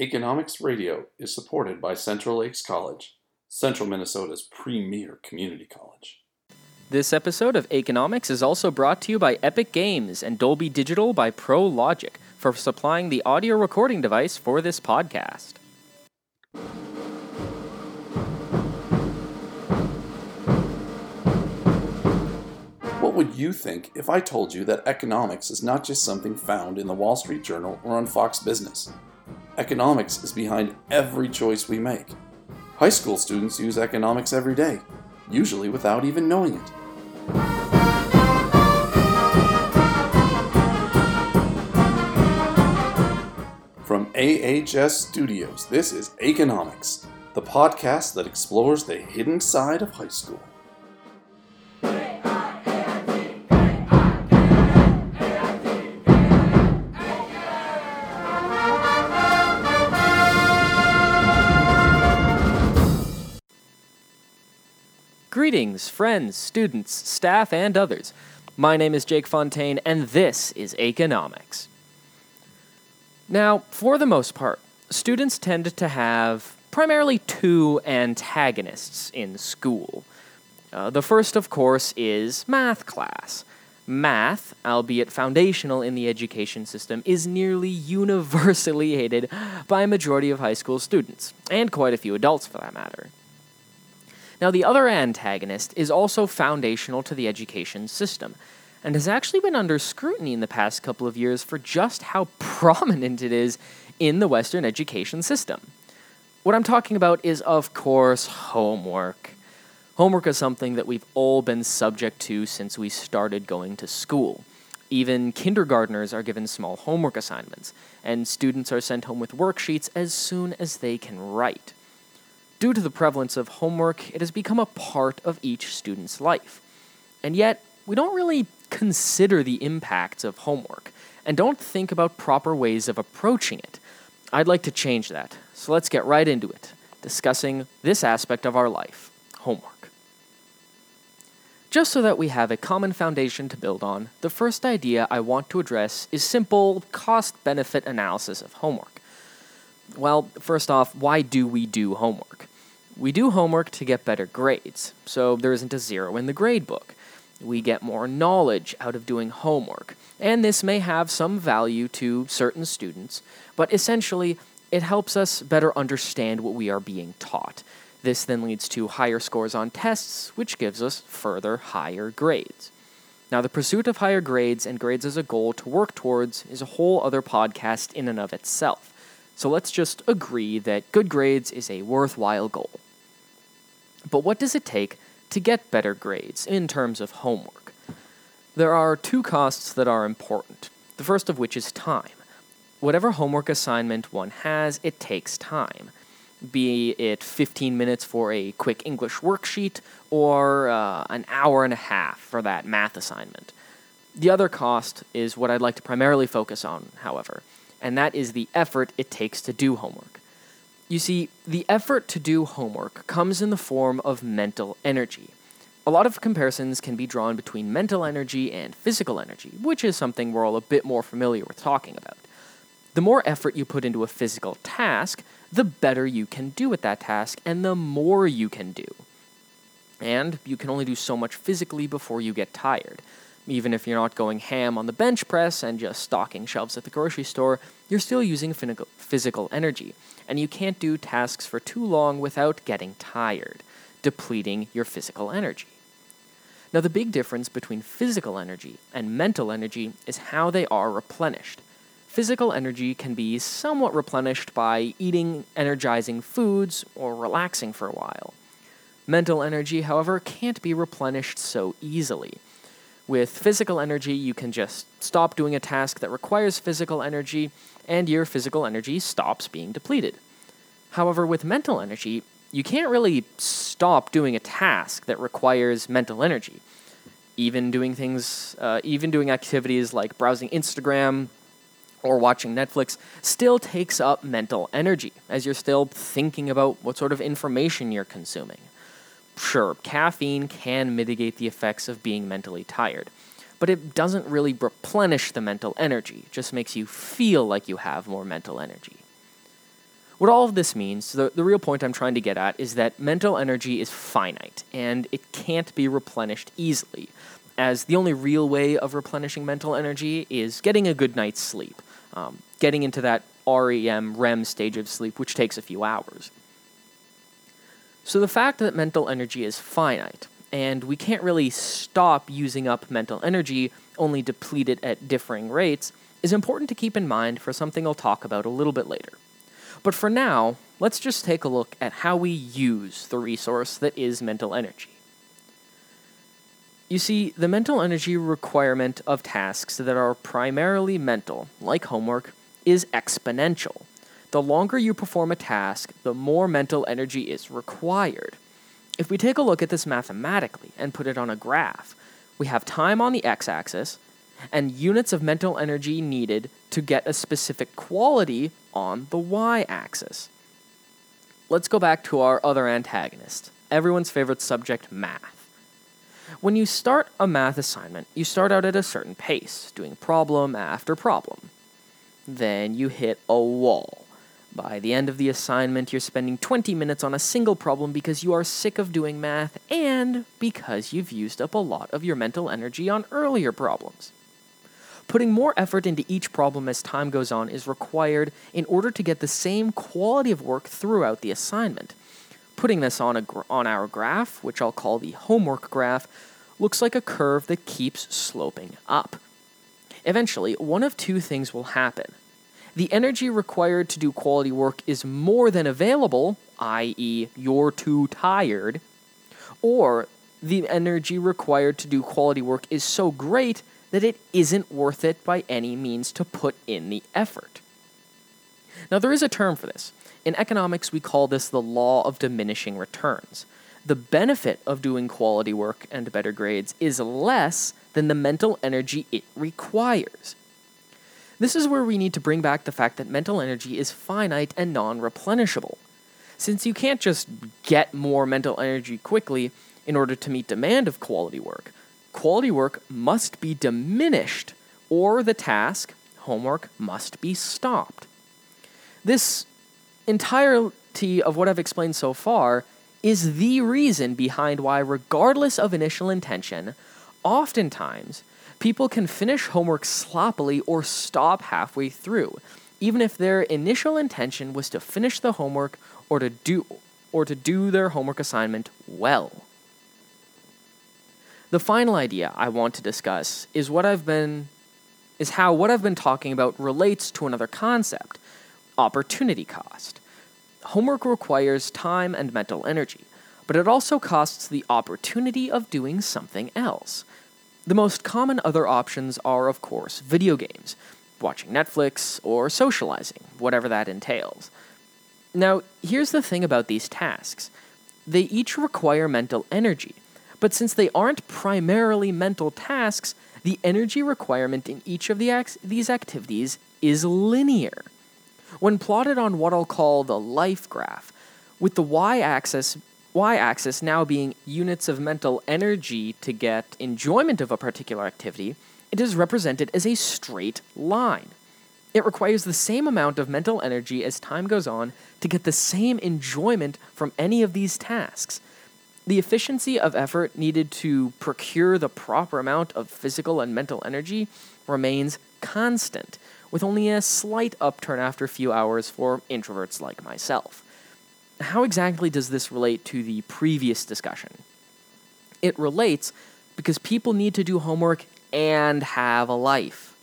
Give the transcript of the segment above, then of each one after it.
Economics Radio is supported by Central Lakes College, Central Minnesota's premier community college. This episode of Economics is also brought to you by Epic Games and Dolby Digital by Pro Logic for supplying the audio recording device for this podcast. What would you think if I told you that economics is not just something found in the Wall Street Journal or on Fox Business? Economics is behind every choice we make. High school students use economics every day, usually without even knowing it. From AHS Studios, this is Economics, the podcast that explores the hidden side of high school. Greetings, friends, students, staff, and others. My name is Jake Fontaine, and this is Economics. Now, for the most part, students tend to have primarily two antagonists in school. Uh, the first, of course, is math class. Math, albeit foundational in the education system, is nearly universally hated by a majority of high school students, and quite a few adults for that matter. Now, the other antagonist is also foundational to the education system, and has actually been under scrutiny in the past couple of years for just how prominent it is in the Western education system. What I'm talking about is, of course, homework. Homework is something that we've all been subject to since we started going to school. Even kindergartners are given small homework assignments, and students are sent home with worksheets as soon as they can write. Due to the prevalence of homework, it has become a part of each student's life. And yet, we don't really consider the impacts of homework and don't think about proper ways of approaching it. I'd like to change that, so let's get right into it, discussing this aspect of our life homework. Just so that we have a common foundation to build on, the first idea I want to address is simple cost benefit analysis of homework. Well, first off, why do we do homework? We do homework to get better grades, so there isn't a zero in the grade book. We get more knowledge out of doing homework, and this may have some value to certain students, but essentially, it helps us better understand what we are being taught. This then leads to higher scores on tests, which gives us further higher grades. Now, the pursuit of higher grades and grades as a goal to work towards is a whole other podcast in and of itself. So let's just agree that good grades is a worthwhile goal. But what does it take to get better grades in terms of homework? There are two costs that are important, the first of which is time. Whatever homework assignment one has, it takes time. Be it 15 minutes for a quick English worksheet or uh, an hour and a half for that math assignment. The other cost is what I'd like to primarily focus on, however, and that is the effort it takes to do homework. You see, the effort to do homework comes in the form of mental energy. A lot of comparisons can be drawn between mental energy and physical energy, which is something we're all a bit more familiar with talking about. The more effort you put into a physical task, the better you can do at that task, and the more you can do. And you can only do so much physically before you get tired. Even if you're not going ham on the bench press and just stocking shelves at the grocery store, you're still using physical energy, and you can't do tasks for too long without getting tired, depleting your physical energy. Now, the big difference between physical energy and mental energy is how they are replenished. Physical energy can be somewhat replenished by eating energizing foods or relaxing for a while. Mental energy, however, can't be replenished so easily. With physical energy, you can just stop doing a task that requires physical energy, and your physical energy stops being depleted. However, with mental energy, you can't really stop doing a task that requires mental energy. Even doing things, uh, even doing activities like browsing Instagram or watching Netflix still takes up mental energy, as you're still thinking about what sort of information you're consuming. Sure, caffeine can mitigate the effects of being mentally tired, but it doesn't really replenish the mental energy, it just makes you feel like you have more mental energy. What all of this means, the, the real point I'm trying to get at, is that mental energy is finite and it can't be replenished easily, as the only real way of replenishing mental energy is getting a good night's sleep, um, getting into that REM REM stage of sleep, which takes a few hours. So the fact that mental energy is finite, and we can't really stop using up mental energy, only deplete it at differing rates, is important to keep in mind for something I'll talk about a little bit later. But for now, let's just take a look at how we use the resource that is mental energy. You see, the mental energy requirement of tasks that are primarily mental, like homework, is exponential. The longer you perform a task, the more mental energy is required. If we take a look at this mathematically and put it on a graph, we have time on the x axis and units of mental energy needed to get a specific quality on the y axis. Let's go back to our other antagonist, everyone's favorite subject, math. When you start a math assignment, you start out at a certain pace, doing problem after problem. Then you hit a wall. By the end of the assignment, you're spending 20 minutes on a single problem because you are sick of doing math and because you've used up a lot of your mental energy on earlier problems. Putting more effort into each problem as time goes on is required in order to get the same quality of work throughout the assignment. Putting this on, a gr- on our graph, which I'll call the homework graph, looks like a curve that keeps sloping up. Eventually, one of two things will happen. The energy required to do quality work is more than available, i.e., you're too tired, or the energy required to do quality work is so great that it isn't worth it by any means to put in the effort. Now, there is a term for this. In economics, we call this the law of diminishing returns. The benefit of doing quality work and better grades is less than the mental energy it requires. This is where we need to bring back the fact that mental energy is finite and non replenishable. Since you can't just get more mental energy quickly in order to meet demand of quality work, quality work must be diminished, or the task, homework, must be stopped. This entirety of what I've explained so far is the reason behind why, regardless of initial intention, oftentimes people can finish homework sloppily or stop halfway through, even if their initial intention was to finish the homework or to do or to do their homework assignment well. The final idea I want to discuss is what I've been is how what I've been talking about relates to another concept, opportunity cost. Homework requires time and mental energy, but it also costs the opportunity of doing something else. The most common other options are, of course, video games, watching Netflix, or socializing, whatever that entails. Now, here's the thing about these tasks they each require mental energy, but since they aren't primarily mental tasks, the energy requirement in each of the ac- these activities is linear. When plotted on what I'll call the life graph, with the y axis y axis now being units of mental energy to get enjoyment of a particular activity, it is represented as a straight line. It requires the same amount of mental energy as time goes on to get the same enjoyment from any of these tasks. The efficiency of effort needed to procure the proper amount of physical and mental energy remains constant, with only a slight upturn after a few hours for introverts like myself. How exactly does this relate to the previous discussion? It relates because people need to do homework and have a life,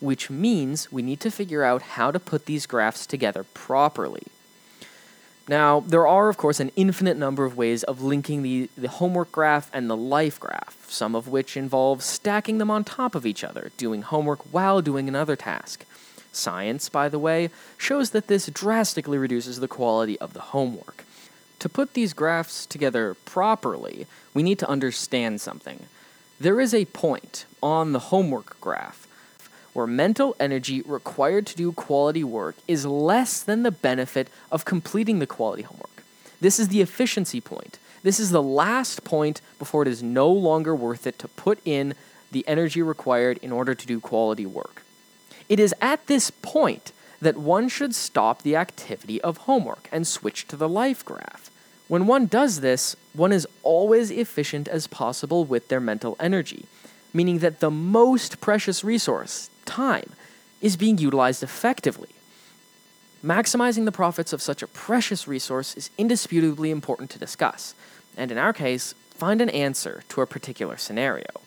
which means we need to figure out how to put these graphs together properly. Now, there are, of course, an infinite number of ways of linking the, the homework graph and the life graph, some of which involve stacking them on top of each other, doing homework while doing another task. Science, by the way, shows that this drastically reduces the quality of the homework. To put these graphs together properly, we need to understand something. There is a point on the homework graph where mental energy required to do quality work is less than the benefit of completing the quality homework. This is the efficiency point. This is the last point before it is no longer worth it to put in the energy required in order to do quality work. It is at this point that one should stop the activity of homework and switch to the life graph. When one does this, one is always efficient as possible with their mental energy, meaning that the most precious resource, time, is being utilized effectively. Maximizing the profits of such a precious resource is indisputably important to discuss, and in our case, find an answer to a particular scenario.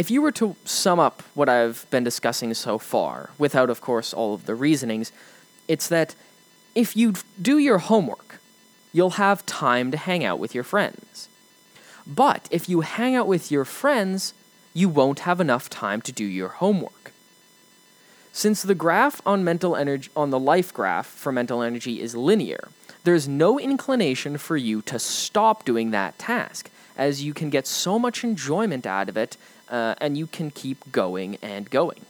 If you were to sum up what I've been discussing so far, without, of course, all of the reasonings, it's that if you do your homework, you'll have time to hang out with your friends. But if you hang out with your friends, you won't have enough time to do your homework. Since the graph on mental energy on the life graph for mental energy is linear, there's no inclination for you to stop doing that task, as you can get so much enjoyment out of it uh, and you can keep going and going.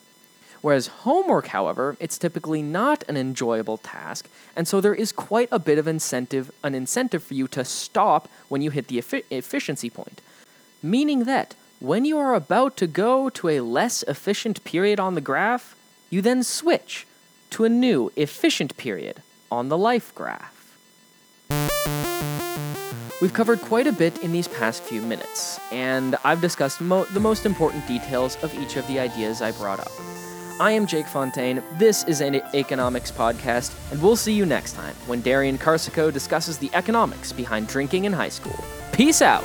Whereas homework, however, it's typically not an enjoyable task, and so there is quite a bit of incentive, an incentive for you to stop when you hit the efi- efficiency point. Meaning that when you are about to go to a less efficient period on the graph, you then switch to a new efficient period on the life graph. We've covered quite a bit in these past few minutes, and I've discussed mo- the most important details of each of the ideas I brought up. I am Jake Fontaine, this is an economics podcast, and we'll see you next time when Darian Carsico discusses the economics behind drinking in high school. Peace out!